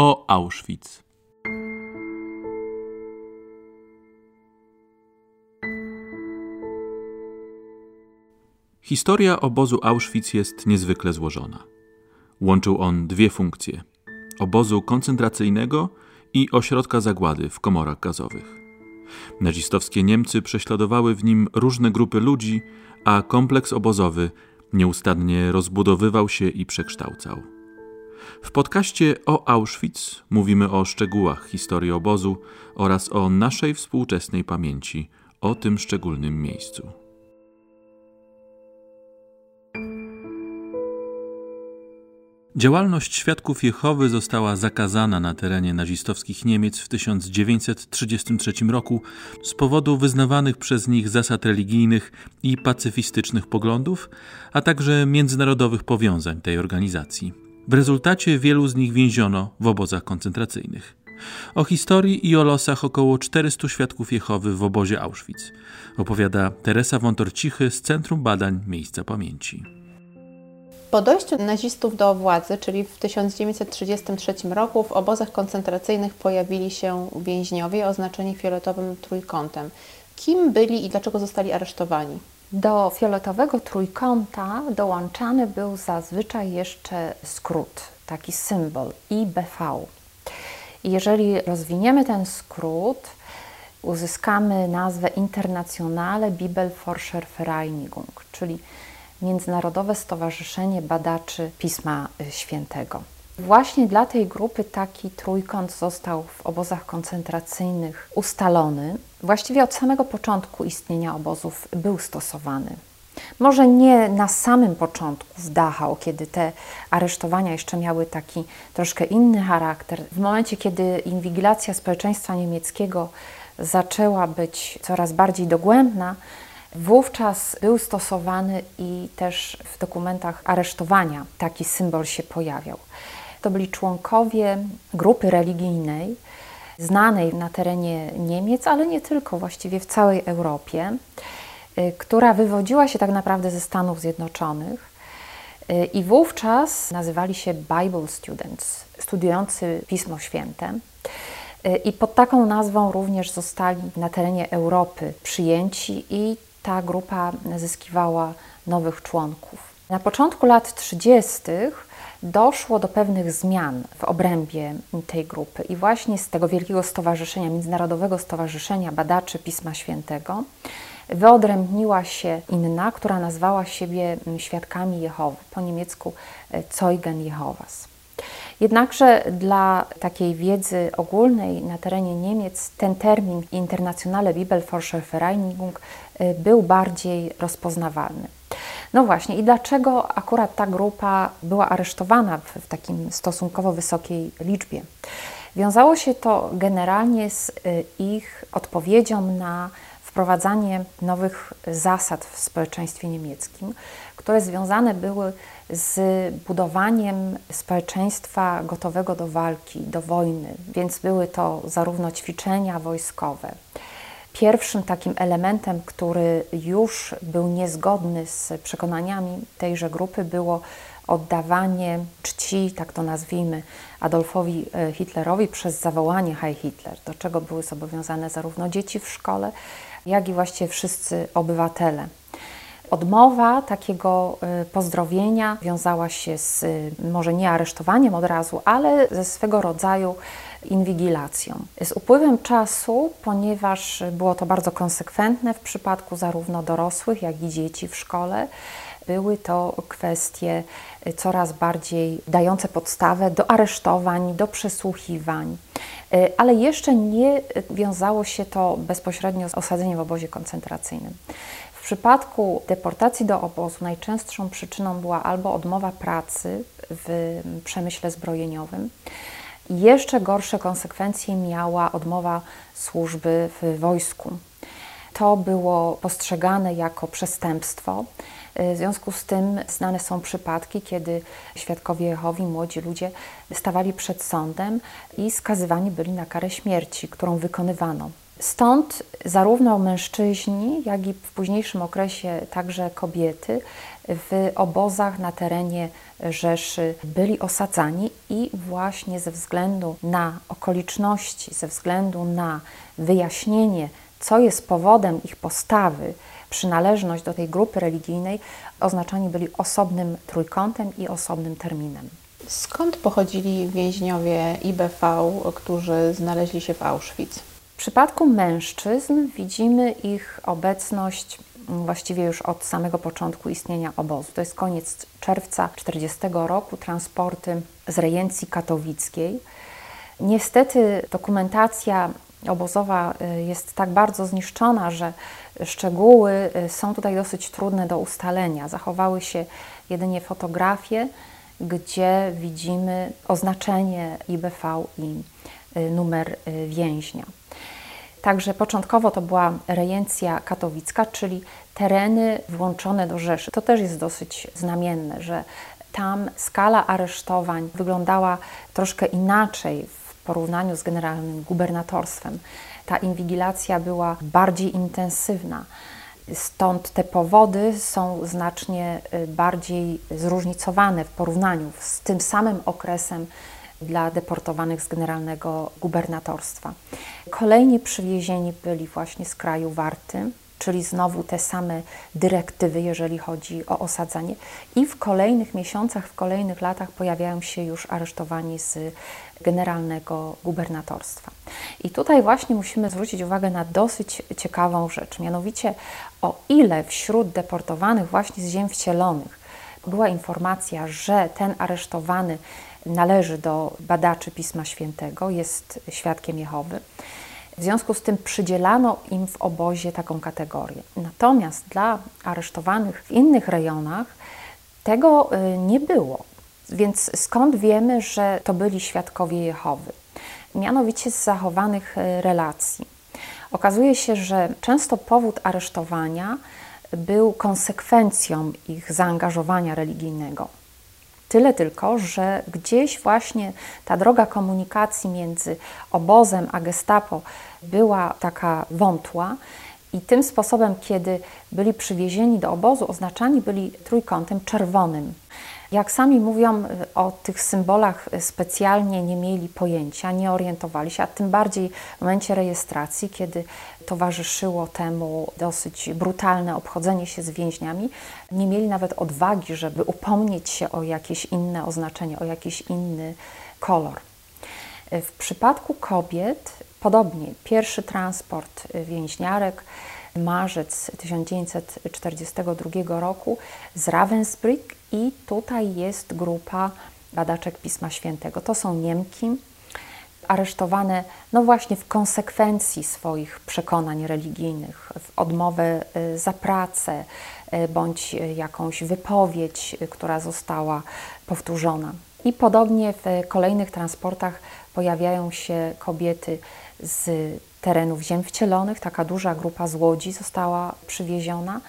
o Auschwitz. Historia obozu Auschwitz jest niezwykle złożona. Łączył on dwie funkcje: obozu koncentracyjnego i ośrodka zagłady w komorach gazowych. Nazistowskie Niemcy prześladowały w nim różne grupy ludzi, a kompleks obozowy nieustannie rozbudowywał się i przekształcał. W podcaście o Auschwitz mówimy o szczegółach historii obozu oraz o naszej współczesnej pamięci o tym szczególnym miejscu. Działalność świadków Jehowy została zakazana na terenie nazistowskich Niemiec w 1933 roku z powodu wyznawanych przez nich zasad religijnych i pacyfistycznych poglądów, a także międzynarodowych powiązań tej organizacji. W rezultacie wielu z nich więziono w obozach koncentracyjnych. O historii i o losach około 400 świadków Jehowy w obozie Auschwitz opowiada Teresa Wątorcichy z Centrum Badań Miejsca Pamięci. Po dojściu nazistów do władzy, czyli w 1933 roku, w obozach koncentracyjnych pojawili się więźniowie oznaczeni fioletowym trójkątem. Kim byli i dlaczego zostali aresztowani? Do fioletowego trójkąta dołączany był zazwyczaj jeszcze skrót, taki symbol IBV. Jeżeli rozwiniemy ten skrót, uzyskamy nazwę Internationale Bibelforscher Vereinigung, czyli Międzynarodowe Stowarzyszenie Badaczy Pisma Świętego. Właśnie dla tej grupy taki trójkąt został w obozach koncentracyjnych ustalony. Właściwie od samego początku istnienia obozów był stosowany. Może nie na samym początku w Dachau, kiedy te aresztowania jeszcze miały taki troszkę inny charakter. W momencie, kiedy inwigilacja społeczeństwa niemieckiego zaczęła być coraz bardziej dogłębna, Wówczas był stosowany i też w dokumentach aresztowania taki symbol się pojawiał. To byli członkowie grupy religijnej, znanej na terenie Niemiec, ale nie tylko, właściwie w całej Europie, y, która wywodziła się tak naprawdę ze Stanów Zjednoczonych. Y, I wówczas nazywali się Bible Students, studiujący Pismo Święte. Y, I pod taką nazwą również zostali na terenie Europy przyjęci i ta grupa zyskiwała nowych członków. Na początku lat 30. doszło do pewnych zmian w obrębie tej grupy i właśnie z tego wielkiego stowarzyszenia, Międzynarodowego Stowarzyszenia Badaczy Pisma Świętego, wyodrębniła się inna, która nazwała siebie Świadkami Jehowy, po niemiecku Zeugen Jehovas. Jednakże dla takiej wiedzy ogólnej na terenie Niemiec ten termin Internationale Bibelforscher Vereinigung y, był bardziej rozpoznawalny. No właśnie, i dlaczego akurat ta grupa była aresztowana w, w takim stosunkowo wysokiej liczbie? Wiązało się to generalnie z y, ich odpowiedzią na wprowadzanie nowych zasad w społeczeństwie niemieckim, które związane były z budowaniem społeczeństwa gotowego do walki, do wojny, więc były to zarówno ćwiczenia wojskowe. Pierwszym takim elementem, który już był niezgodny z przekonaniami tejże grupy, było oddawanie czci, tak to nazwijmy, Adolfowi e, Hitlerowi przez zawołanie Heil Hitler, do czego były zobowiązane zarówno dzieci w szkole, jak i właściwie wszyscy obywatele. Odmowa takiego y, pozdrowienia wiązała się z y, może nie aresztowaniem od razu, ale ze swego rodzaju inwigilacją. Z upływem czasu, ponieważ było to bardzo konsekwentne w przypadku zarówno dorosłych, jak i dzieci w szkole, były to kwestie y, coraz bardziej dające podstawę do aresztowań, do przesłuchiwań, ale jeszcze nie wiązało się to bezpośrednio z osadzeniem w obozie koncentracyjnym przypadku deportacji do obozu najczęstszą przyczyną była albo odmowa pracy w przemyśle zbrojeniowym, jeszcze gorsze konsekwencje miała odmowa służby w wojsku. To było postrzegane jako przestępstwo. W związku z tym znane są przypadki, kiedy świadkowie Jehowi, młodzi ludzie, stawali przed sądem i skazywani byli na karę śmierci, którą wykonywano Stąd zarówno mężczyźni, jak i w późniejszym okresie także kobiety w obozach na terenie Rzeszy byli osadzani i właśnie ze względu na okoliczności, ze względu na wyjaśnienie, co jest powodem ich postawy, przynależność do tej grupy religijnej, oznaczani byli osobnym trójkątem i osobnym terminem. Skąd pochodzili więźniowie IBV, którzy znaleźli się w Auschwitz? W przypadku mężczyzn widzimy ich obecność właściwie już od samego początku istnienia obozu. To jest koniec czerwca 1940 roku, transporty z rejencji katowickiej. Niestety dokumentacja obozowa y, jest tak bardzo zniszczona, że szczegóły y, są tutaj dosyć trudne do ustalenia. Zachowały się jedynie fotografie, gdzie widzimy oznaczenie IBV i numer więźnia. Także początkowo to była rejencja katowicka, czyli tereny włączone do Rzeszy. To też jest dosyć znamienne, że tam skala aresztowań wyglądała troszkę inaczej w porównaniu z generalnym gubernatorstwem. Ta inwigilacja była bardziej intensywna. Stąd te powody są znacznie y, bardziej zróżnicowane w porównaniu z tym samym okresem dla deportowanych z generalnego gubernatorstwa. Kolejni przywiezieni byli właśnie z kraju Warty, czyli znowu te same dyrektywy, jeżeli chodzi o osadzanie. I w kolejnych miesiącach, w kolejnych latach pojawiają się już aresztowani z generalnego gubernatorstwa. I tutaj właśnie musimy zwrócić uwagę na dosyć ciekawą rzecz, mianowicie o ile wśród deportowanych właśnie z ziem wcielonych była informacja, że ten aresztowany należy do badaczy Pisma Świętego, jest świadkiem Jehowy. W związku z tym przydzielano im w obozie taką kategorię. Natomiast dla aresztowanych w innych rejonach tego y, nie było. Więc skąd wiemy, że to byli świadkowie Jehowy? Mianowicie z zachowanych y, relacji. Okazuje się, że często powód aresztowania był konsekwencją ich zaangażowania religijnego. Tyle tylko, że gdzieś właśnie ta droga komunikacji między obozem a gestapo była taka wątła. I tym sposobem, kiedy byli przywiezieni do obozu, oznaczani byli trójkątem czerwonym. Jak sami mówią o tych symbolach specjalnie nie mieli pojęcia, nie orientowali się, a tym bardziej w momencie rejestracji, kiedy towarzyszyło temu dosyć brutalne obchodzenie się z więźniami, nie mieli nawet odwagi, żeby upomnieć się o jakieś inne oznaczenie, o jakiś inny kolor. W przypadku kobiet podobnie, pierwszy transport więźniarek marzec 1942 roku z Ravensbrück i tutaj jest grupa badaczek Pisma Świętego. To są Niemki, aresztowane no właśnie w konsekwencji swoich przekonań religijnych, w odmowę y, za pracę y, bądź jakąś wypowiedź, y, która została powtórzona. I podobnie w kolejnych transportach pojawiają się kobiety z terenów ziem wcielonych, taka duża grupa z Łodzi została przywieziona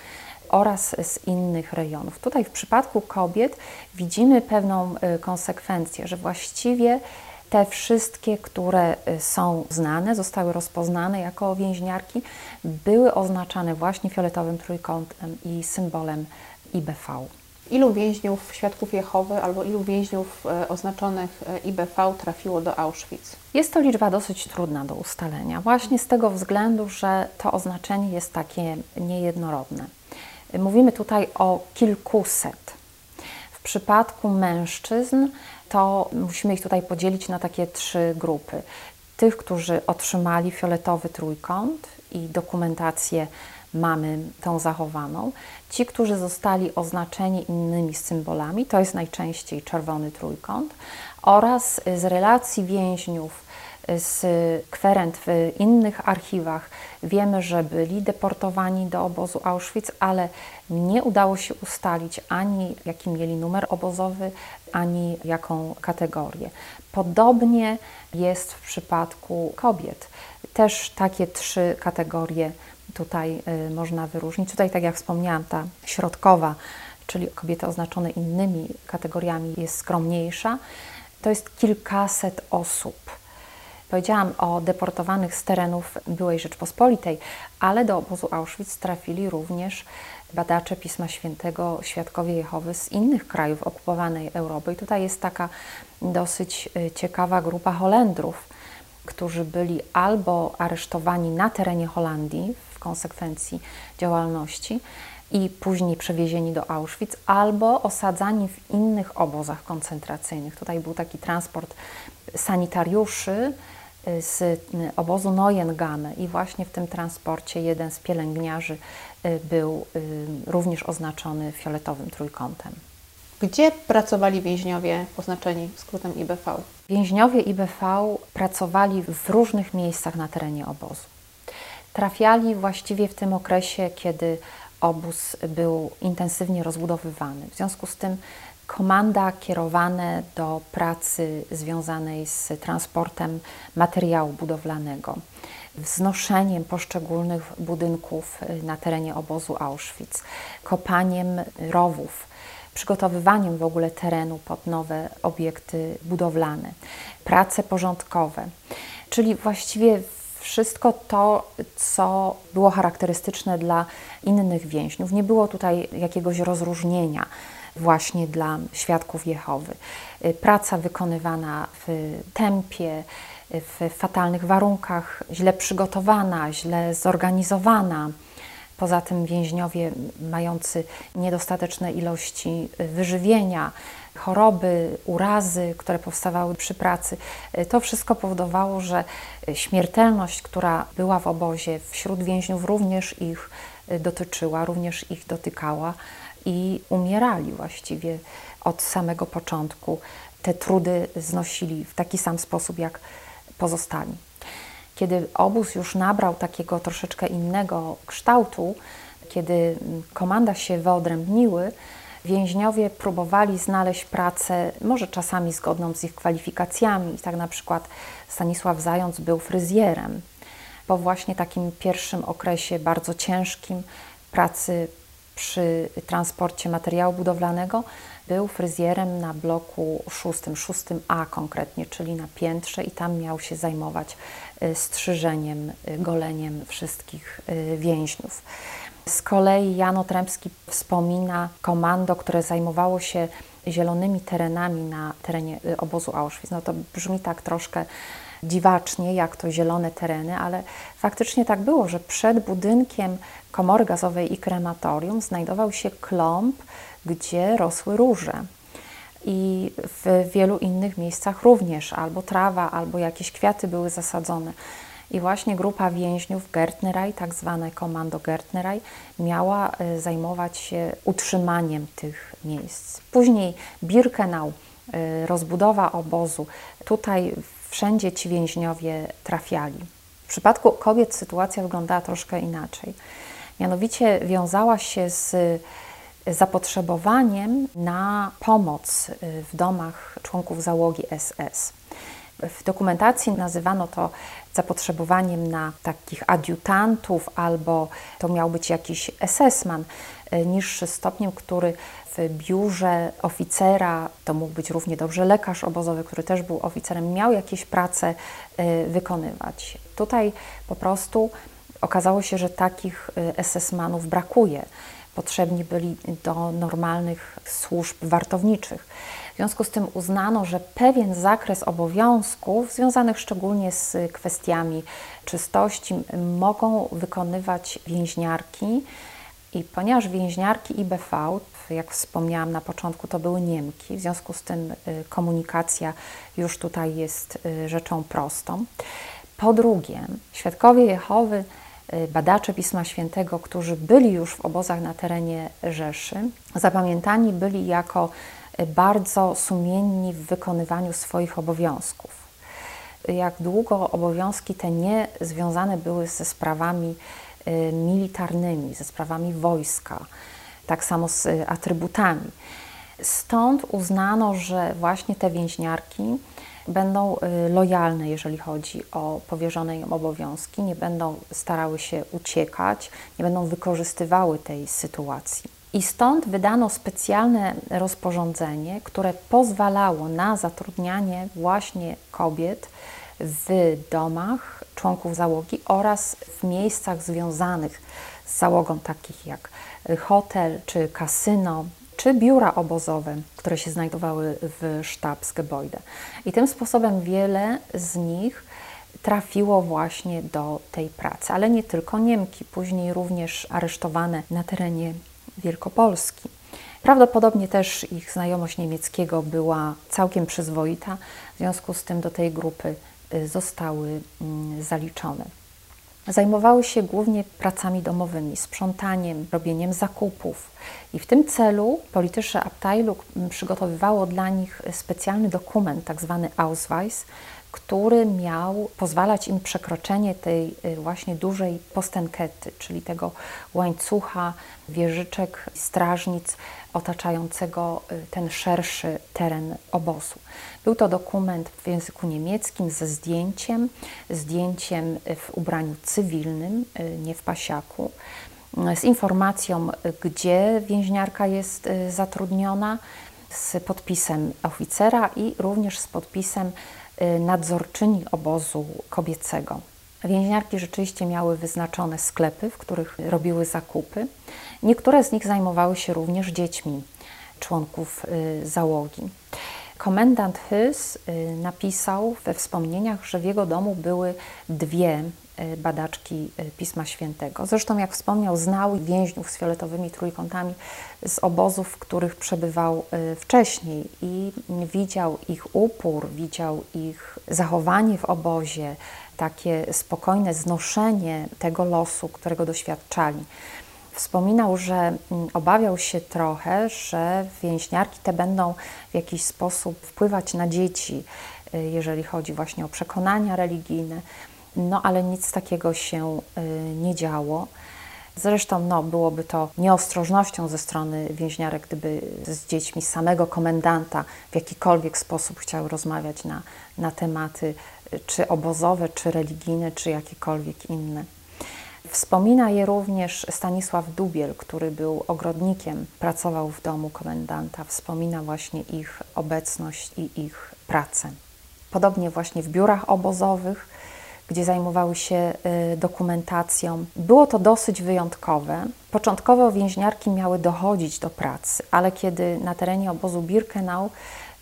oraz z innych rejonów. Tutaj w przypadku kobiet widzimy pewną konsekwencję, że właściwie te wszystkie, które y, są znane, zostały rozpoznane jako więźniarki, były oznaczane właśnie fioletowym trójkątem i symbolem IBV. Ilu więźniów świadków Jehowy albo ilu więźniów y, oznaczonych y, IBV trafiło do Auschwitz? Jest to liczba dosyć trudna do ustalenia, właśnie z tego względu, że to oznaczenie jest takie niejednorodne. Mówimy tutaj o kilkuset. W przypadku mężczyzn to musimy ich tutaj podzielić na takie trzy grupy. Tych, którzy otrzymali fioletowy trójkąt i dokumentację mamy tą zachowaną. Ci, którzy zostali oznaczeni innymi symbolami, to jest najczęściej czerwony trójkąt, oraz z relacji więźniów z kwerent w innych archiwach wiemy, że byli deportowani do obozu Auschwitz, ale nie udało się ustalić ani jaki mieli numer obozowy, ani jaką kategorię. Podobnie jest w przypadku kobiet. Też takie trzy kategorie tutaj y, można wyróżnić. Tutaj, tak jak wspomniałam, ta środkowa, czyli kobiety oznaczone innymi kategoriami, jest skromniejsza. To jest kilkaset osób Powiedziałam o deportowanych z terenów byłej Rzeczpospolitej, ale do obozu Auschwitz trafili również badacze Pisma Świętego, świadkowie Jehowy z innych krajów okupowanej Europy. I tutaj jest taka dosyć y, ciekawa grupa Holendrów, którzy byli albo aresztowani na terenie Holandii w konsekwencji działalności i później przewiezieni do Auschwitz, albo osadzani w innych obozach koncentracyjnych. Tutaj był taki transport sanitariuszy y, z y, obozu Neuengamme i właśnie w tym transporcie jeden z pielęgniarzy y, był również oznaczony fioletowym trójkątem. Gdzie pracowali więźniowie oznaczeni skrótem IBV? Więźniowie IBV pracowali w różnych miejscach na terenie obozu. Trafiali właściwie w tym okresie, kiedy obóz był intensywnie rozbudowywany. W związku z tym komanda kierowane do pracy związanej z transportem materiału budowlanego, wznoszeniem poszczególnych budynków na terenie obozu Auschwitz, kopaniem rowów, przygotowywaniem w ogóle terenu pod nowe obiekty budowlane, prace porządkowe, czyli właściwie wszystko to, co było charakterystyczne dla innych więźniów. Nie było tutaj jakiegoś rozróżnienia właśnie dla świadków Jehowy. Y, praca wykonywana w tempie, w fatalnych warunkach, źle przygotowana, źle zorganizowana. Poza tym więźniowie mający niedostateczne ilości wyżywienia, choroby, urazy, które powstawały przy pracy. To wszystko powodowało, że śmiertelność, która była w obozie wśród więźniów, również ich dotyczyła, również ich dotykała i umierali właściwie od samego początku. Te trudy znosili w taki sam sposób jak pozostali. Kiedy obóz już nabrał takiego troszeczkę innego kształtu, kiedy komanda się wyodrębniły, więźniowie próbowali znaleźć pracę, może czasami zgodną z ich kwalifikacjami. Tak na przykład Stanisław Zając był fryzjerem. Po właśnie takim pierwszym okresie bardzo ciężkim pracy przy transporcie materiału budowlanego był fryzjerem na bloku szóstym, szóstym A konkretnie, czyli na piętrze i tam miał się zajmować y, strzyżeniem, y, goleniem wszystkich y, więźniów. Z kolei Jan Otrębski wspomina komando, które zajmowało się zielonymi terenami na terenie obozu Auschwitz. No to brzmi tak troszkę dziwacznie, jak to zielone tereny, ale faktycznie tak było, że przed budynkiem komory gazowej i krematorium znajdował się klomp, gdzie rosły róże. I w wielu innych miejscach również albo trawa, albo jakieś kwiaty były zasadzone. I właśnie grupa więźniów Gertnerei, tak zwane komando Gertnerei, miała e, zajmować się utrzymaniem tych miejsc. Później Birkenau, e, rozbudowa obozu. Tutaj wszędzie ci więźniowie trafiali. W przypadku kobiet sytuacja wyglądała troszkę inaczej. Mianowicie wiązała się z zapotrzebowaniem na pomoc w domach członków załogi SS. W dokumentacji nazywano to zapotrzebowaniem na takich adiutantów, albo to miał być jakiś SS-man, niższy stopniem, który w biurze oficera, to mógł być równie dobrze lekarz obozowy, który też był oficerem, miał jakieś prace y, wykonywać. Tutaj po prostu okazało się, że takich y, SS-manów brakuje. Potrzebni byli do normalnych służb wartowniczych. W związku z tym uznano, że pewien zakres obowiązków związanych szczególnie z kwestiami czystości mogą wykonywać więźniarki. I ponieważ więźniarki IBV jak wspomniałam na początku, to były Niemki, w związku z tym y, komunikacja już tutaj jest y, rzeczą prostą. Po drugie, świadkowie Jehowy, y, badacze Pisma Świętego, którzy byli już w obozach na terenie Rzeszy, zapamiętani byli jako bardzo sumienni w wykonywaniu swoich obowiązków. Jak długo obowiązki te nie związane były ze sprawami militarnymi, ze sprawami wojska, tak samo z y, atrybutami. Stąd uznano, że właśnie te więźniarki będą y, lojalne, jeżeli chodzi o powierzone im obowiązki, nie będą starały się uciekać, nie będą wykorzystywały tej sytuacji. I stąd wydano specjalne rozporządzenie, które pozwalało na zatrudnianie właśnie kobiet w domach członków załogi oraz w miejscach związanych z załogą, takich jak hotel czy kasyno, czy biura obozowe, które się znajdowały w Stabsgebäude. I tym sposobem wiele z nich trafiło właśnie do tej pracy, ale nie tylko Niemki, później również aresztowane na terenie Wielkopolski. Prawdopodobnie też ich znajomość niemieckiego była całkiem przyzwoita, w związku z tym do tej grupy y, zostały mm, zaliczone. Zajmowały się głównie pracami domowymi, sprzątaniem, robieniem zakupów. I w tym celu polityczne Abteilung przygotowywało dla nich specjalny dokument, tak zwany Ausweis, który miał pozwalać im przekroczenie tej y, właśnie dużej postenkety, czyli tego łańcucha wieżyczek, strażnic otaczającego y, ten szerszy teren obozu. Był to dokument w języku niemieckim ze zdjęciem, zdjęciem w ubraniu cywilnym, y, nie w pasiaku, z informacją, gdzie więźniarka jest zatrudniona, z podpisem oficera i również z podpisem Y, nadzorczyni obozu kobiecego. Więźniarki rzeczywiście miały wyznaczone sklepy, w których robiły zakupy. Niektóre z nich zajmowały się również dziećmi członków y, załogi. Komendant Hys y, napisał we wspomnieniach, że w jego domu były dwie Y, badaczki y, Pisma Świętego. Zresztą, jak wspomniał, znał więźniów z fioletowymi trójkątami z obozów, w których przebywał y, wcześniej i widział ich upór, widział ich zachowanie w obozie, takie spokojne znoszenie tego losu, którego doświadczali. Wspominał, że mm, obawiał się trochę, że więźniarki te będą w jakiś sposób wpływać na dzieci, jeżeli chodzi właśnie o przekonania religijne, no ale nic takiego się y, nie działo. Zresztą no, byłoby to nieostrożnością ze strony więźniarek, gdyby z dziećmi samego komendanta w jakikolwiek sposób chciały rozmawiać na, na tematy y, czy obozowe, czy religijne, czy jakiekolwiek inne. Wspomina je również Stanisław Dubiel, który był ogrodnikiem, pracował w domu komendanta. Wspomina właśnie ich obecność i ich pracę. Podobnie właśnie w biurach obozowych gdzie zajmowały się y, dokumentacją. Było to dosyć wyjątkowe. Początkowo więźniarki miały dochodzić do pracy, ale kiedy na terenie obozu Birkenau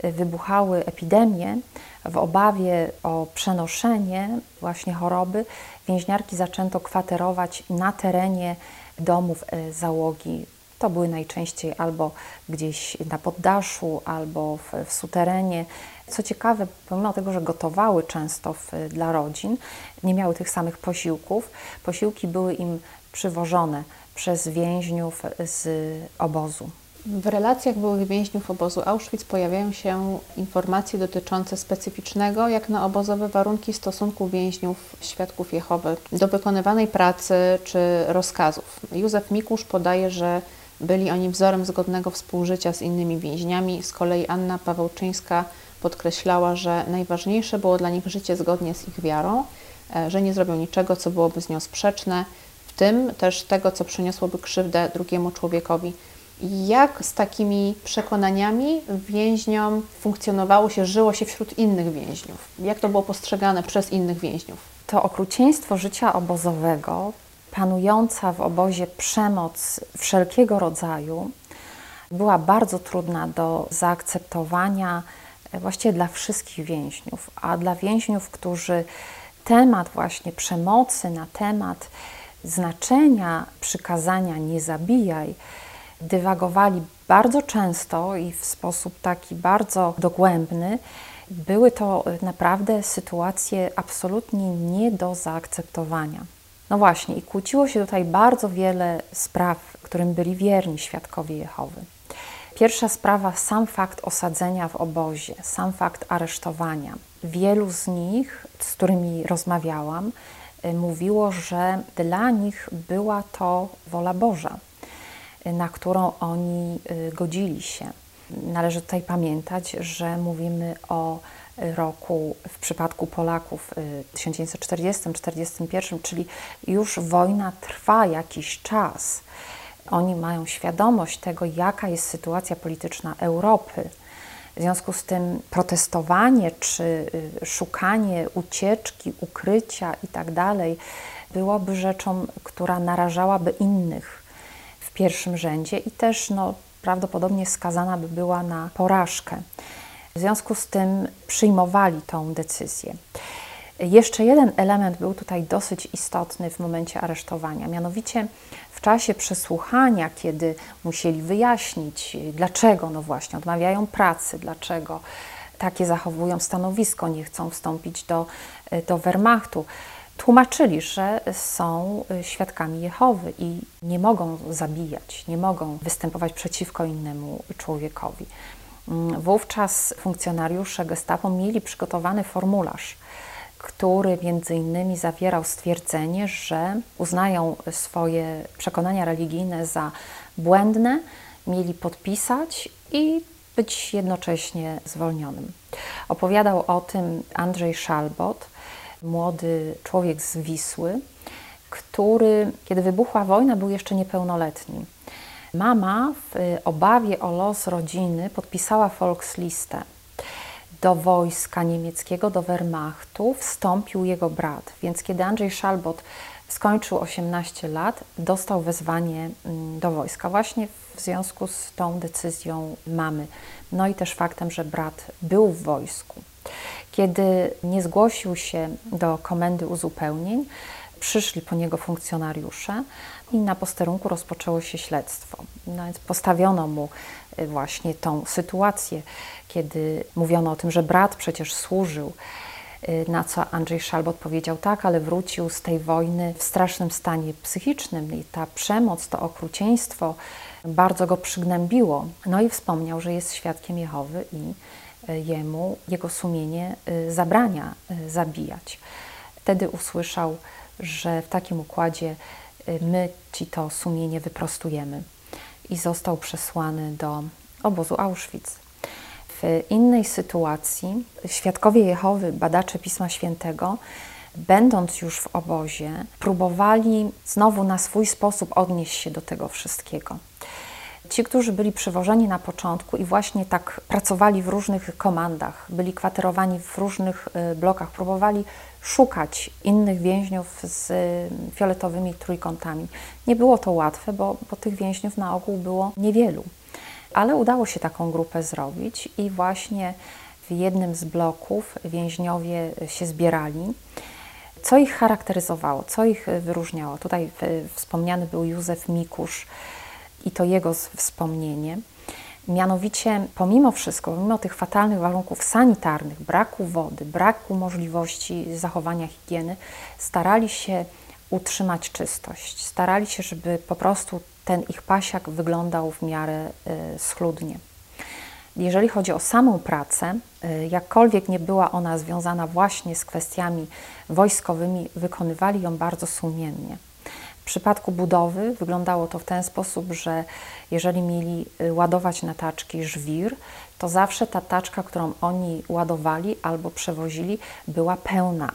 y, wybuchały epidemie, w obawie o przenoszenie właśnie choroby, więźniarki zaczęto kwaterować na terenie domów y, załogi. To były najczęściej albo gdzieś na poddaszu, albo w, w suterenie. Co ciekawe, pomimo tego, że gotowały często w, dla rodzin, nie miały tych samych posiłków, posiłki były im przywożone przez więźniów z obozu. W relacjach byłych więźniów obozu Auschwitz pojawiają się informacje dotyczące specyficznego, jak na obozowe warunki stosunku więźniów świadków Jehowy do wykonywanej pracy czy rozkazów. Józef Mikusz podaje, że byli oni wzorem zgodnego współżycia z innymi więźniami. Z kolei Anna Pawełczyńska podkreślała, że najważniejsze było dla nich życie zgodnie z ich wiarą, e, że nie zrobią niczego, co byłoby z nią sprzeczne, w tym też tego, co przyniosłoby krzywdę drugiemu człowiekowi. Jak z takimi przekonaniami więźniom funkcjonowało się, żyło się wśród innych więźniów? Jak to było postrzegane przez innych więźniów? To okrucieństwo życia obozowego, panująca w obozie przemoc wszelkiego rodzaju, była bardzo trudna do zaakceptowania właściwie dla wszystkich więźniów, a dla więźniów, którzy temat właśnie przemocy, na temat znaczenia przykazania nie zabijaj, dywagowali bardzo często i w sposób taki bardzo dogłębny, były to naprawdę sytuacje absolutnie nie do zaakceptowania. No właśnie, i kłóciło się tutaj bardzo wiele spraw, którym byli wierni świadkowie Jehowy. Pierwsza sprawa, sam fakt osadzenia w obozie, sam fakt aresztowania. Wielu z nich, z którymi rozmawiałam, y, mówiło, że dla nich była to wola Boża, y, na którą oni y, godzili się. Należy tutaj pamiętać, że mówimy o roku w przypadku Polaków 1940-1941, czyli już wojna trwa jakiś czas oni mają świadomość tego, jaka jest sytuacja polityczna Europy. W związku z tym protestowanie czy y, szukanie ucieczki, ukrycia i tak byłoby rzeczą, która narażałaby innych w pierwszym rzędzie i też no, prawdopodobnie skazana by była na porażkę. W związku z tym przyjmowali tą decyzję. Jeszcze jeden element był tutaj dosyć istotny w momencie aresztowania, mianowicie w czasie przesłuchania, kiedy musieli wyjaśnić, dlaczego, no właśnie, odmawiają pracy, dlaczego takie zachowują stanowisko, nie chcą wstąpić do, do Wehrmachtu, tłumaczyli, że są świadkami Jehowy i nie mogą zabijać, nie mogą występować przeciwko innemu człowiekowi. Wówczas funkcjonariusze Gestapo mieli przygotowany formularz, który między innymi zawierał stwierdzenie, że uznają swoje przekonania religijne za błędne, mieli podpisać i być jednocześnie zwolnionym. Opowiadał o tym Andrzej Szalbot, młody człowiek z Wisły, który, kiedy wybuchła wojna, był jeszcze niepełnoletni. Mama w obawie o los rodziny podpisała Volkslistę do wojska niemieckiego, do Wehrmachtu, wstąpił jego brat. Więc kiedy Andrzej Szalbot skończył 18 lat, dostał wezwanie mm, do wojska, właśnie w związku z tą decyzją mamy. No i też faktem, że brat był w wojsku. Kiedy nie zgłosił się do komendy uzupełnień, przyszli po niego funkcjonariusze i na posterunku rozpoczęło się śledztwo. No więc postawiono mu y, właśnie tą sytuację, kiedy mówiono o tym, że brat przecież służył. Y, na co Andrzej Szalbot powiedział tak, ale wrócił z tej wojny w strasznym stanie psychicznym i ta przemoc, to okrucieństwo bardzo go przygnębiło. No i wspomniał, że jest świadkiem Jehowy i y, jemu, jego sumienie zabrania zabijać. Wtedy usłyszał, że w takim układzie my ci to sumienie wyprostujemy. I został przesłany do obozu Auschwitz. W innej sytuacji świadkowie Jehowy, badacze Pisma Świętego, będąc już w obozie, próbowali znowu na swój sposób odnieść się do tego wszystkiego. Ci, którzy byli przywożeni na początku i właśnie tak pracowali w różnych komandach, byli kwaterowani w różnych y, blokach, próbowali szukać innych więźniów z y, fioletowymi trójkątami. Nie było to łatwe, bo, bo tych więźniów na ogół było niewielu. Ale udało się taką grupę zrobić i właśnie w jednym z bloków więźniowie się zbierali. Co ich charakteryzowało, co ich wyróżniało? Tutaj wspomniany był Józef Mikusz i to jego wspomnienie. Mianowicie, pomimo wszystko, pomimo tych fatalnych warunków sanitarnych, braku wody, braku możliwości zachowania higieny, starali się utrzymać czystość. Starali się, żeby po prostu ten ich pasiak wyglądał w miarę y, schludnie. Jeżeli chodzi o samą pracę, y, jakkolwiek nie była ona związana właśnie z kwestiami wojskowymi, wykonywali ją bardzo sumiennie. W przypadku budowy wyglądało to w ten sposób, że jeżeli mieli y, ładować na taczki żwir, to zawsze ta taczka, którą oni ładowali albo przewozili, była pełna.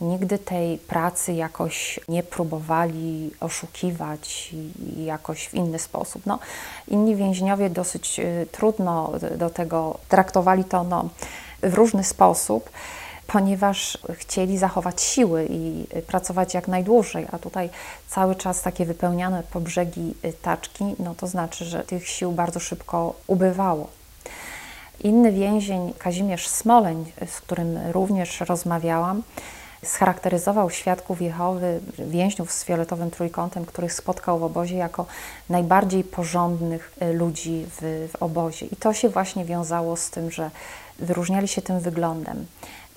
Nigdy tej pracy jakoś nie próbowali oszukiwać jakoś w inny sposób. No, inni więźniowie dosyć y, trudno do tego traktowali to no, w różny sposób ponieważ chcieli zachować siły i pracować jak najdłużej, a tutaj cały czas takie wypełniane po brzegi y, taczki, no to znaczy, że tych sił bardzo szybko ubywało. Inny więzień, Kazimierz Smoleń, z którym również rozmawiałam, scharakteryzował świadków Jehowy, więźniów z fioletowym trójkątem, których spotkał w obozie jako najbardziej porządnych y, ludzi w, w obozie. I to się właśnie wiązało z tym, że wyróżniali się tym wyglądem.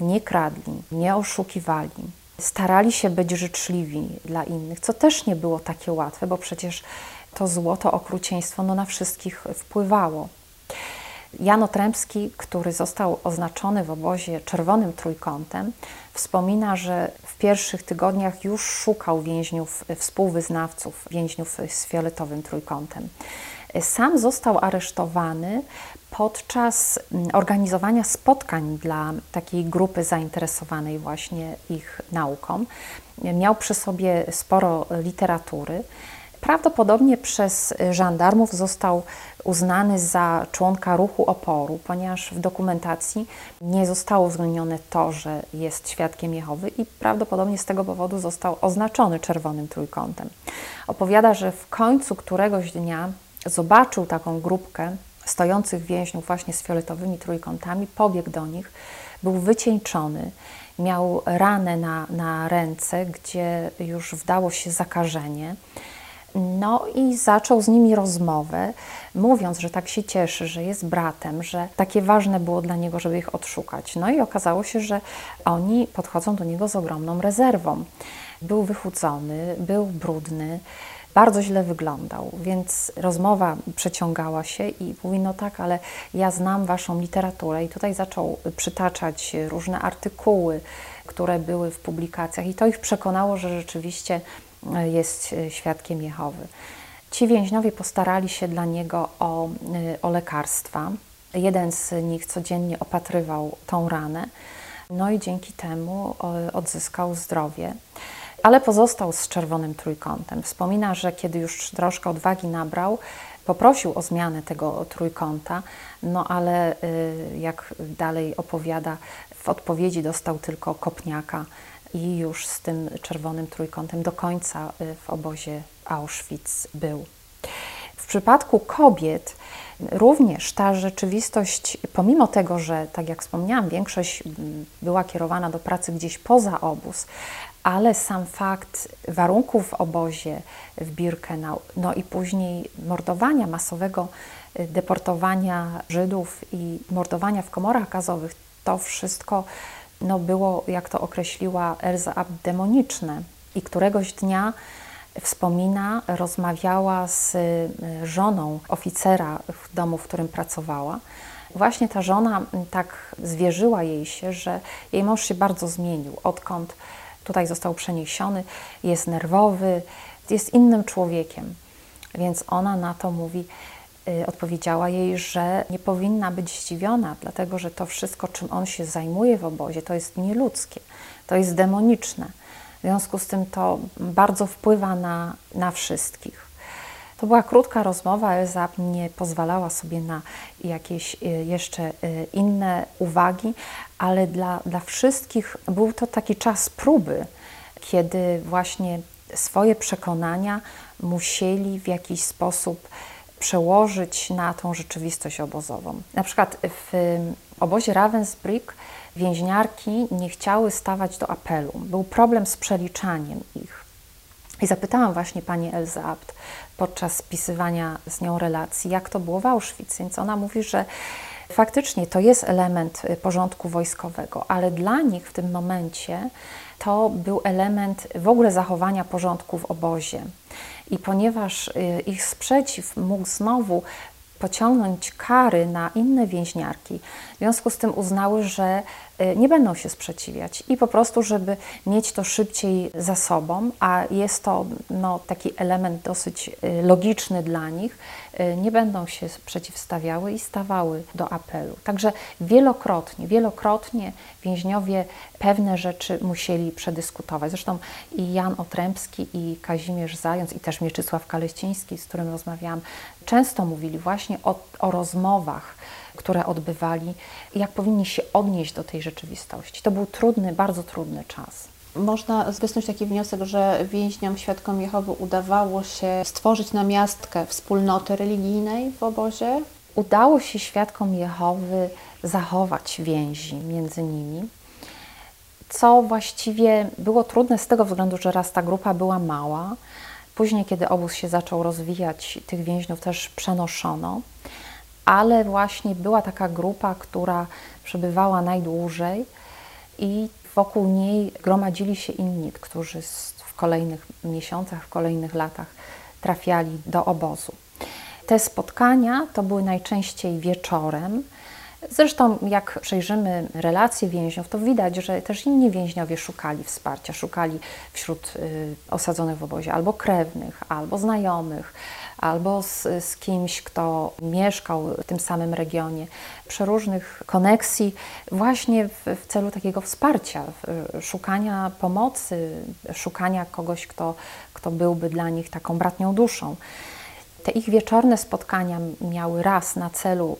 Nie kradli, nie oszukiwali, starali się być życzliwi dla innych, co też nie było takie łatwe, bo przecież to złoto, okrucieństwo no, na wszystkich wpływało. Jan Otrębski, który został oznaczony w obozie czerwonym trójkątem, wspomina, że w pierwszych tygodniach już szukał więźniów, współwyznawców, więźniów z fioletowym trójkątem. Sam został aresztowany podczas mm, organizowania spotkań dla takiej grupy zainteresowanej właśnie ich nauką. Miał przy sobie sporo literatury Prawdopodobnie przez żandarmów został uznany za członka ruchu oporu, ponieważ w dokumentacji nie zostało uwzględnione to, że jest świadkiem Jehowy i prawdopodobnie z tego powodu został oznaczony czerwonym trójkątem. Opowiada, że w końcu któregoś dnia zobaczył taką grupkę stojących więźniów właśnie z fioletowymi trójkątami, pobiegł do nich, był wycieńczony, miał ranę na, na ręce, gdzie już wdało się zakażenie. No i zaczął z nimi rozmowę, mówiąc, że tak się cieszy, że jest bratem, że takie ważne było dla niego, żeby ich odszukać. No i okazało się, że oni podchodzą do niego z ogromną rezerwą. Był wychudzony, był brudny, bardzo źle wyglądał, więc rozmowa przeciągała się i mówi, no tak, ale ja znam Waszą literaturę i tutaj zaczął przytaczać różne artykuły, które były w publikacjach i to ich przekonało, że rzeczywiście jest świadkiem Jehowy. Ci więźniowie postarali się dla niego o, o lekarstwa. Jeden z nich codziennie opatrywał tą ranę, no i dzięki temu odzyskał zdrowie ale pozostał z czerwonym trójkątem. Wspomina, że kiedy już troszkę odwagi nabrał, poprosił o zmianę tego trójkąta, no ale y, jak dalej opowiada, w odpowiedzi dostał tylko kopniaka i już z tym czerwonym trójkątem do końca y, w obozie Auschwitz był. W przypadku kobiet również ta rzeczywistość, pomimo tego, że, tak jak wspomniałam, większość była kierowana do pracy gdzieś poza obóz, ale sam fakt warunków w obozie w Birkenau, no i później mordowania masowego, y, deportowania Żydów i mordowania w komorach gazowych, to wszystko no, było, jak to określiła Elza demoniczne. I któregoś dnia wspomina, rozmawiała z y, żoną oficera w domu, w którym pracowała. Właśnie ta żona tak zwierzyła jej się, że jej mąż się bardzo zmienił, odkąd tutaj został przeniesiony, jest nerwowy, jest innym człowiekiem. Więc ona na to mówi, y, odpowiedziała jej, że nie powinna być zdziwiona, dlatego że to wszystko, czym on się zajmuje w obozie, to jest nieludzkie, to jest demoniczne. W związku z tym to bardzo wpływa na, na wszystkich. To była krótka rozmowa, Elza nie pozwalała sobie na jakieś y, jeszcze y, inne uwagi, ale dla, dla wszystkich był to taki czas próby, kiedy właśnie swoje przekonania musieli w jakiś sposób przełożyć na tą rzeczywistość obozową. Na przykład w obozie Ravensbrück więźniarki nie chciały stawać do apelu. Był problem z przeliczaniem ich. I zapytałam właśnie pani Elza Abt podczas spisywania z nią relacji, jak to było w Auschwitz. Więc ona mówi, że faktycznie to jest element y, porządku wojskowego, ale dla nich w tym momencie to był element w ogóle zachowania porządku w obozie. I ponieważ y, ich sprzeciw mógł znowu pociągnąć kary na inne więźniarki, w związku z tym uznały, że Y, nie będą się sprzeciwiać i po prostu, żeby mieć to szybciej za sobą, a jest to no, taki element dosyć y, logiczny dla nich, y, nie będą się przeciwstawiały i stawały do apelu. Także wielokrotnie, wielokrotnie więźniowie pewne rzeczy musieli przedyskutować. Zresztą i Jan Otrębski, i Kazimierz Zając, i też Mieczysław Kaleściński, z którym rozmawiałam, często mówili właśnie o, o rozmowach, które odbywali, jak powinni się odnieść do tej rzeczywistości. To był trudny, bardzo trudny czas. Można wysnuć taki wniosek, że więźniom świadkom Jehowy udawało się stworzyć namiastkę wspólnoty religijnej w obozie? Udało się świadkom Jehowy zachować więzi między nimi, co właściwie było trudne z tego względu, że raz ta grupa była mała, później, kiedy obóz się zaczął rozwijać, tych więźniów też przenoszono ale właśnie była taka grupa, która przebywała najdłużej i wokół niej gromadzili się inni, którzy w kolejnych miesiącach, w kolejnych latach trafiali do obozu. Te spotkania to były najczęściej wieczorem. Zresztą, jak przejrzymy relacje więźniów, to widać, że też inni więźniowie szukali wsparcia, szukali wśród y, osadzonych w obozie albo krewnych, albo znajomych, albo z, z kimś, kto mieszkał w tym samym regionie, przeróżnych koneksji, właśnie w, w celu takiego wsparcia, szukania pomocy, szukania kogoś, kto, kto byłby dla nich taką bratnią duszą. Te ich wieczorne spotkania miały raz na celu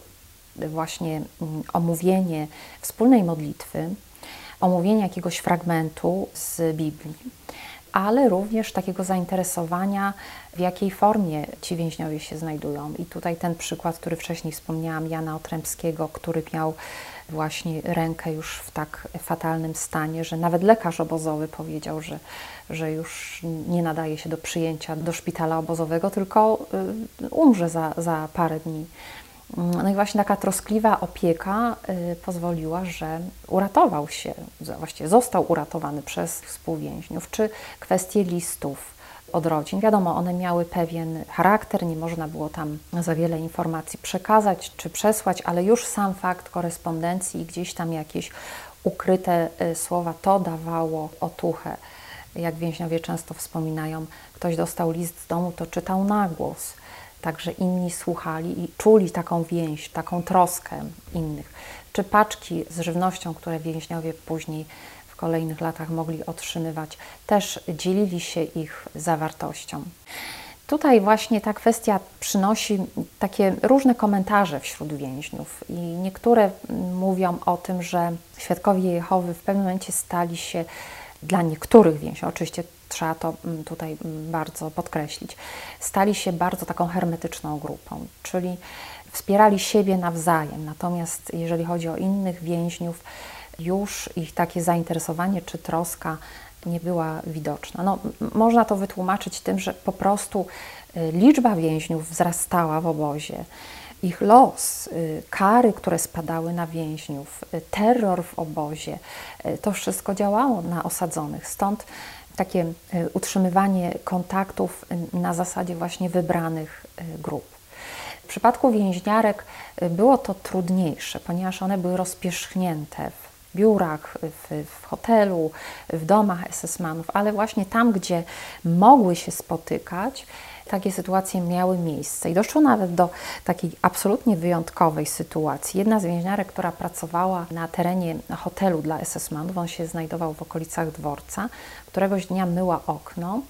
właśnie mm, omówienie wspólnej modlitwy, omówienie jakiegoś fragmentu z Biblii, ale również takiego zainteresowania, w jakiej formie ci więźniowie się znajdują. I tutaj ten przykład, który wcześniej wspomniałam, Jana Otrębskiego, który miał właśnie rękę już w tak fatalnym stanie, że nawet lekarz obozowy powiedział, że, że już nie nadaje się do przyjęcia do szpitala obozowego, tylko y, umrze za, za parę dni. No i właśnie taka troskliwa opieka y, pozwoliła, że uratował się, właściwie został uratowany przez współwięźniów, czy kwestie listów od rodzin. Wiadomo, one miały pewien charakter, nie można było tam za wiele informacji przekazać czy przesłać, ale już sam fakt korespondencji i gdzieś tam jakieś ukryte y, słowa, to dawało otuchę. Jak więźniowie często wspominają, ktoś dostał list z domu, to czytał na głos Także inni słuchali i czuli taką więź, taką troskę innych. Czy paczki z żywnością, które więźniowie później w kolejnych latach mogli otrzymywać, też dzielili się ich zawartością. Tutaj właśnie ta kwestia przynosi takie różne komentarze wśród więźniów i niektóre mówią o tym, że świadkowie Jehowy w pewnym momencie stali się dla niektórych więźniów, oczywiście trzeba to mm, tutaj mm, bardzo podkreślić, stali się bardzo taką hermetyczną grupą, czyli wspierali siebie nawzajem. Natomiast jeżeli chodzi o innych więźniów, już ich takie zainteresowanie czy troska nie była widoczna. No, można to wytłumaczyć tym, że po prostu y, liczba więźniów wzrastała w obozie. Ich los, y, kary, które spadały na więźniów, y, terror w obozie, to wszystko działało na osadzonych. Stąd takie e, utrzymywanie kontaktów na zasadzie właśnie wybranych e, grup. W przypadku więźniarek e, było to trudniejsze, ponieważ one były rozpierzchnięte w biurach, w, w hotelu, w domach SS-manów, ale właśnie tam, gdzie mogły się spotykać, takie sytuacje miały miejsce. I doszło nawet do takiej absolutnie wyjątkowej sytuacji. Jedna z więźniarek, która pracowała na terenie hotelu dla SS-manów, on się znajdował w okolicach dworca, któregoś dnia myła okno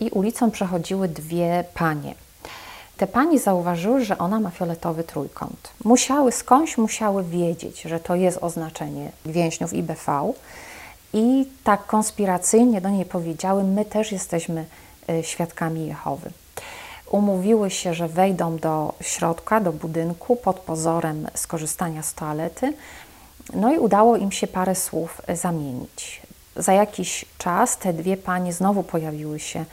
i ulicą przechodziły dwie panie. Te panie zauważyły, że ona ma fioletowy trójkąt. Musiały, skądś musiały wiedzieć, że to jest oznaczenie więźniów IBV i tak konspiracyjnie do niej powiedziały, my też jesteśmy y, świadkami Jehowy umówiły się, że wejdą do środka, do budynku pod pozorem skorzystania z toalety. No i udało im się parę słów zamienić. Za jakiś czas te dwie panie znowu pojawiły się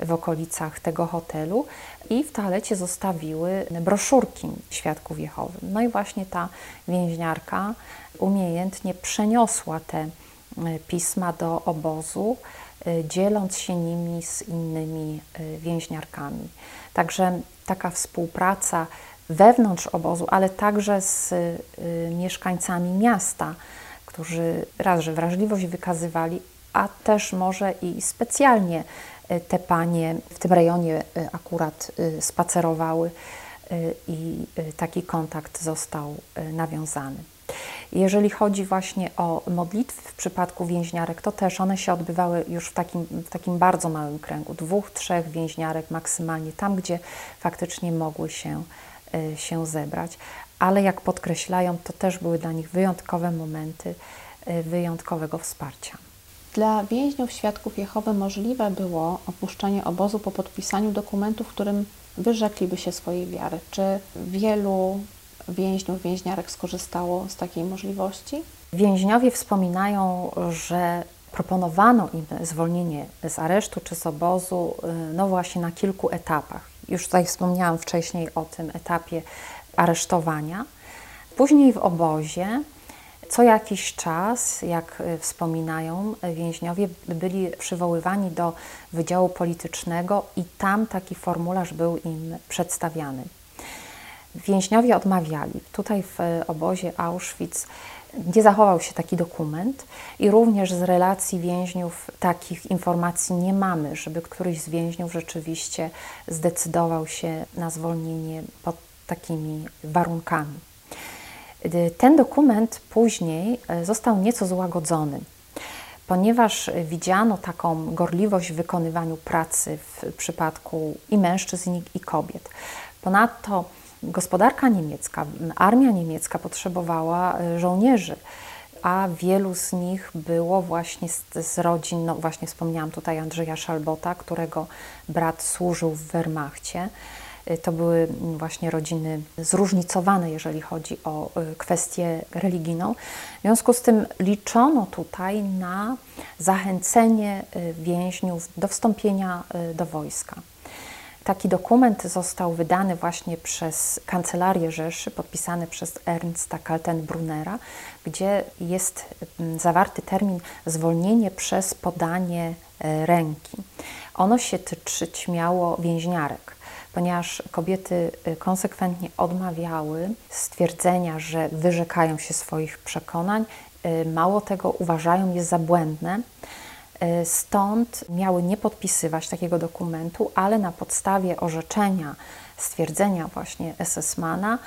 w okolicach tego hotelu i w toalecie zostawiły broszurki świadków Jehowy. No i właśnie ta więźniarka umiejętnie przeniosła te e, pisma do obozu, e, dzieląc się nimi z innymi e, więźniarkami. Także taka współpraca wewnątrz obozu, ale także z y, mieszkańcami miasta, którzy raz, że wrażliwość wykazywali, a też może i specjalnie y, te panie w tym rejonie y, akurat spacerowały i taki kontakt został nawiązany. Jeżeli chodzi właśnie o modlitwy w przypadku więźniarek, to też one się odbywały już w takim, w takim bardzo małym kręgu, dwóch, trzech więźniarek maksymalnie, tam gdzie faktycznie mogły się, e, się zebrać. Ale jak podkreślają, to też były dla nich wyjątkowe momenty e, wyjątkowego wsparcia. Dla więźniów świadków Jehowy możliwe było opuszczenie obozu po podpisaniu dokumentu, w którym wyrzekliby się swojej wiary. Czy wielu więźniów, więźniarek skorzystało z takiej możliwości? Więźniowie wspominają, że proponowano im zwolnienie z aresztu czy z obozu, y, no właśnie na kilku etapach. Już tutaj wspomniałam wcześniej o tym etapie aresztowania. Później w obozie co jakiś czas, jak y, wspominają więźniowie, byli przywoływani do Wydziału Politycznego i tam taki formularz był im przedstawiany. Więźniowie odmawiali. Tutaj w obozie Auschwitz nie zachował się taki dokument i również z relacji więźniów takich informacji nie mamy, żeby któryś z więźniów rzeczywiście zdecydował się na zwolnienie pod takimi warunkami. Ten dokument później e, został nieco złagodzony, ponieważ widziano taką gorliwość w wykonywaniu pracy w przypadku i mężczyzn, i kobiet. Ponadto gospodarka niemiecka, armia niemiecka potrzebowała e, żołnierzy, a wielu z nich było właśnie z, z rodzin, no właśnie wspomniałam tutaj Andrzeja Szalbota, którego brat służył w Wehrmachcie. E, to były właśnie rodziny zróżnicowane, jeżeli chodzi o e, kwestię religijną. W związku z tym liczono tutaj na zachęcenie więźniów do wstąpienia do wojska. Taki dokument został wydany właśnie przez Kancelarię Rzeszy, podpisany przez Ernsta Kaltenbrunera, gdzie jest mm, zawarty termin zwolnienie przez podanie e, ręki. Ono się tyczyć miało więźniarek, ponieważ kobiety e, konsekwentnie odmawiały stwierdzenia, że wyrzekają się swoich przekonań, e, mało tego uważają je za błędne stąd miały nie podpisywać takiego dokumentu, ale na podstawie orzeczenia, stwierdzenia właśnie SS-mana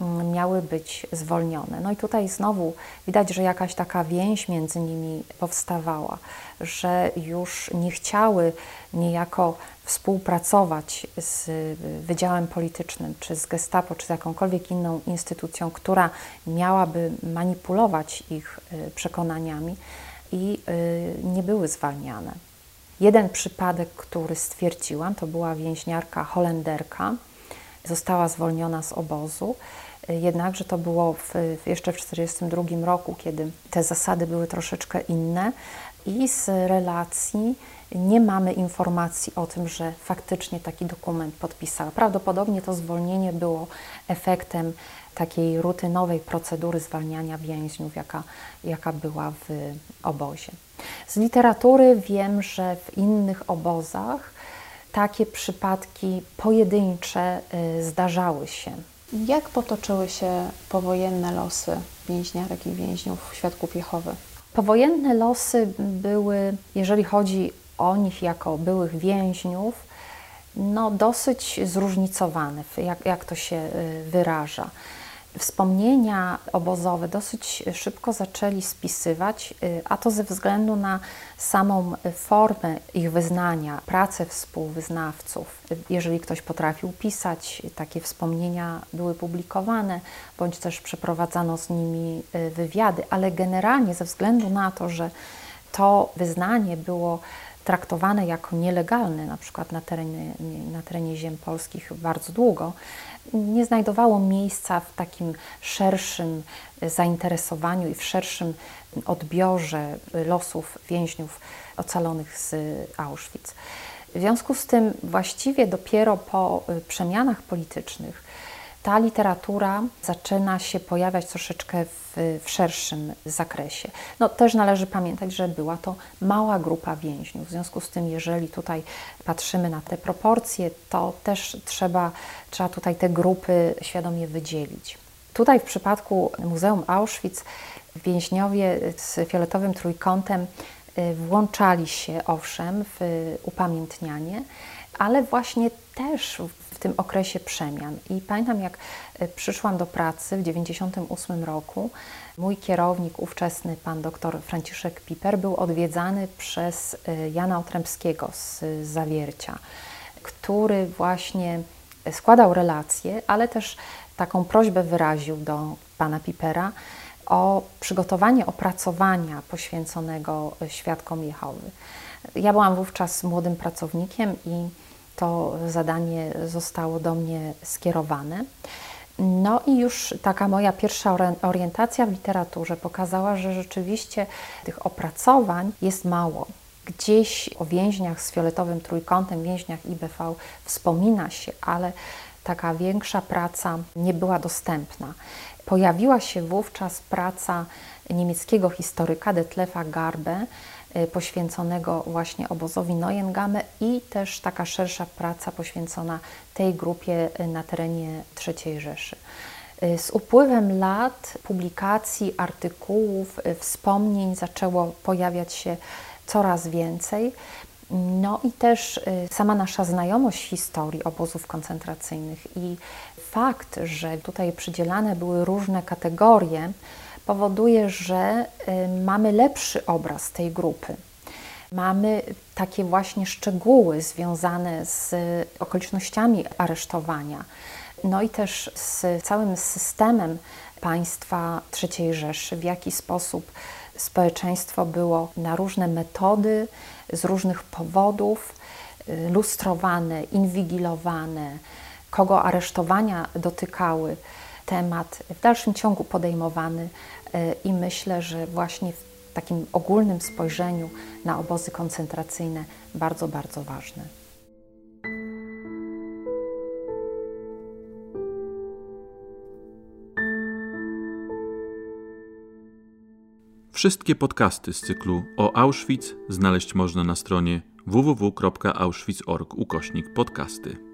mm, miały być zwolnione. No i tutaj znowu widać, że jakaś taka więź między nimi powstawała, że już nie chciały niejako współpracować z Wydziałem Politycznym, czy z Gestapo, czy z jakąkolwiek inną instytucją, która miałaby manipulować ich e, przekonaniami i y, nie były zwalniane. Jeden przypadek, który stwierdziłam, to była więźniarka Holenderka. Została zwolniona z obozu, y, jednakże to było w, jeszcze w 1942 roku, kiedy te zasady były troszeczkę inne i z relacji nie mamy informacji o tym, że faktycznie taki dokument podpisała. Prawdopodobnie to zwolnienie było efektem takiej rutynowej procedury zwalniania więźniów, jaka, jaka była w obozie. Z literatury wiem, że w innych obozach takie przypadki pojedyncze y, zdarzały się. Jak potoczyły się powojenne losy więźniarek i więźniów w świadku Jehowy? Powojenne losy były, jeżeli chodzi o nich jako byłych więźniów, no dosyć zróżnicowane, jak, jak to się y, wyraża wspomnienia obozowe dosyć szybko zaczęli spisywać, y, a to ze względu na samą formę ich wyznania, pracę współwyznawców. Jeżeli ktoś potrafił pisać, takie wspomnienia były publikowane, bądź też przeprowadzano z nimi y, wywiady, ale generalnie ze względu na to, że to wyznanie było traktowane jako nielegalne, na przykład na terenie, na terenie ziem polskich bardzo długo, nie znajdowało miejsca w takim szerszym zainteresowaniu i w szerszym odbiorze losów więźniów ocalonych z Auschwitz. W związku z tym, właściwie dopiero po przemianach politycznych, ta literatura zaczyna się pojawiać troszeczkę w, w, szerszym zakresie. No, też należy pamiętać, że była to mała grupa więźniów. W związku z tym, jeżeli tutaj patrzymy na te proporcje, to też trzeba, trzeba tutaj te grupy świadomie wydzielić. Tutaj w przypadku Muzeum Auschwitz więźniowie z fioletowym trójkątem włączali się owszem w upamiętnianie, ale właśnie też w tym okresie przemian. I pamiętam, jak e, przyszłam do pracy w 1998 roku, mój kierownik, ówczesny pan doktor Franciszek Piper, był odwiedzany przez Jana Otrębskiego z Zawiercia, który właśnie składał relacje, ale też taką prośbę wyraził do pana Pipera o przygotowanie opracowania poświęconego świadkom Jehowy. Ja byłam wówczas młodym pracownikiem i to zadanie zostało do mnie skierowane. No i już taka moja pierwsza orientacja w literaturze pokazała, że rzeczywiście tych opracowań jest mało. Gdzieś o więźniach z fioletowym trójkątem, więźniach IBV wspomina się, ale taka większa praca nie była dostępna. Pojawiła się wówczas praca niemieckiego historyka Detlefa Garbe, Y, poświęconego właśnie obozowi Neuengamme i też taka szersza praca poświęcona tej grupie y, na terenie III Rzeszy. Y, z upływem lat publikacji, artykułów, wspomnień zaczęło pojawiać się coraz więcej. No i też y, sama nasza znajomość historii obozów koncentracyjnych i fakt, że tutaj przydzielane były różne kategorie, powoduje, że mamy lepszy obraz tej grupy. Mamy takie właśnie szczegóły związane z okolicznościami aresztowania no i też z całym systemem państwa III Rzeszy, w jaki sposób społeczeństwo było na różne metody, z różnych powodów y, lustrowane, inwigilowane, kogo aresztowania dotykały, temat w dalszym ciągu podejmowany y, i myślę, że właśnie w takim ogólnym spojrzeniu na obozy koncentracyjne bardzo, bardzo ważny. Wszystkie podcasty z cyklu o Auschwitz znaleźć można na stronie www.auschwitz.org ukośnik podcasty.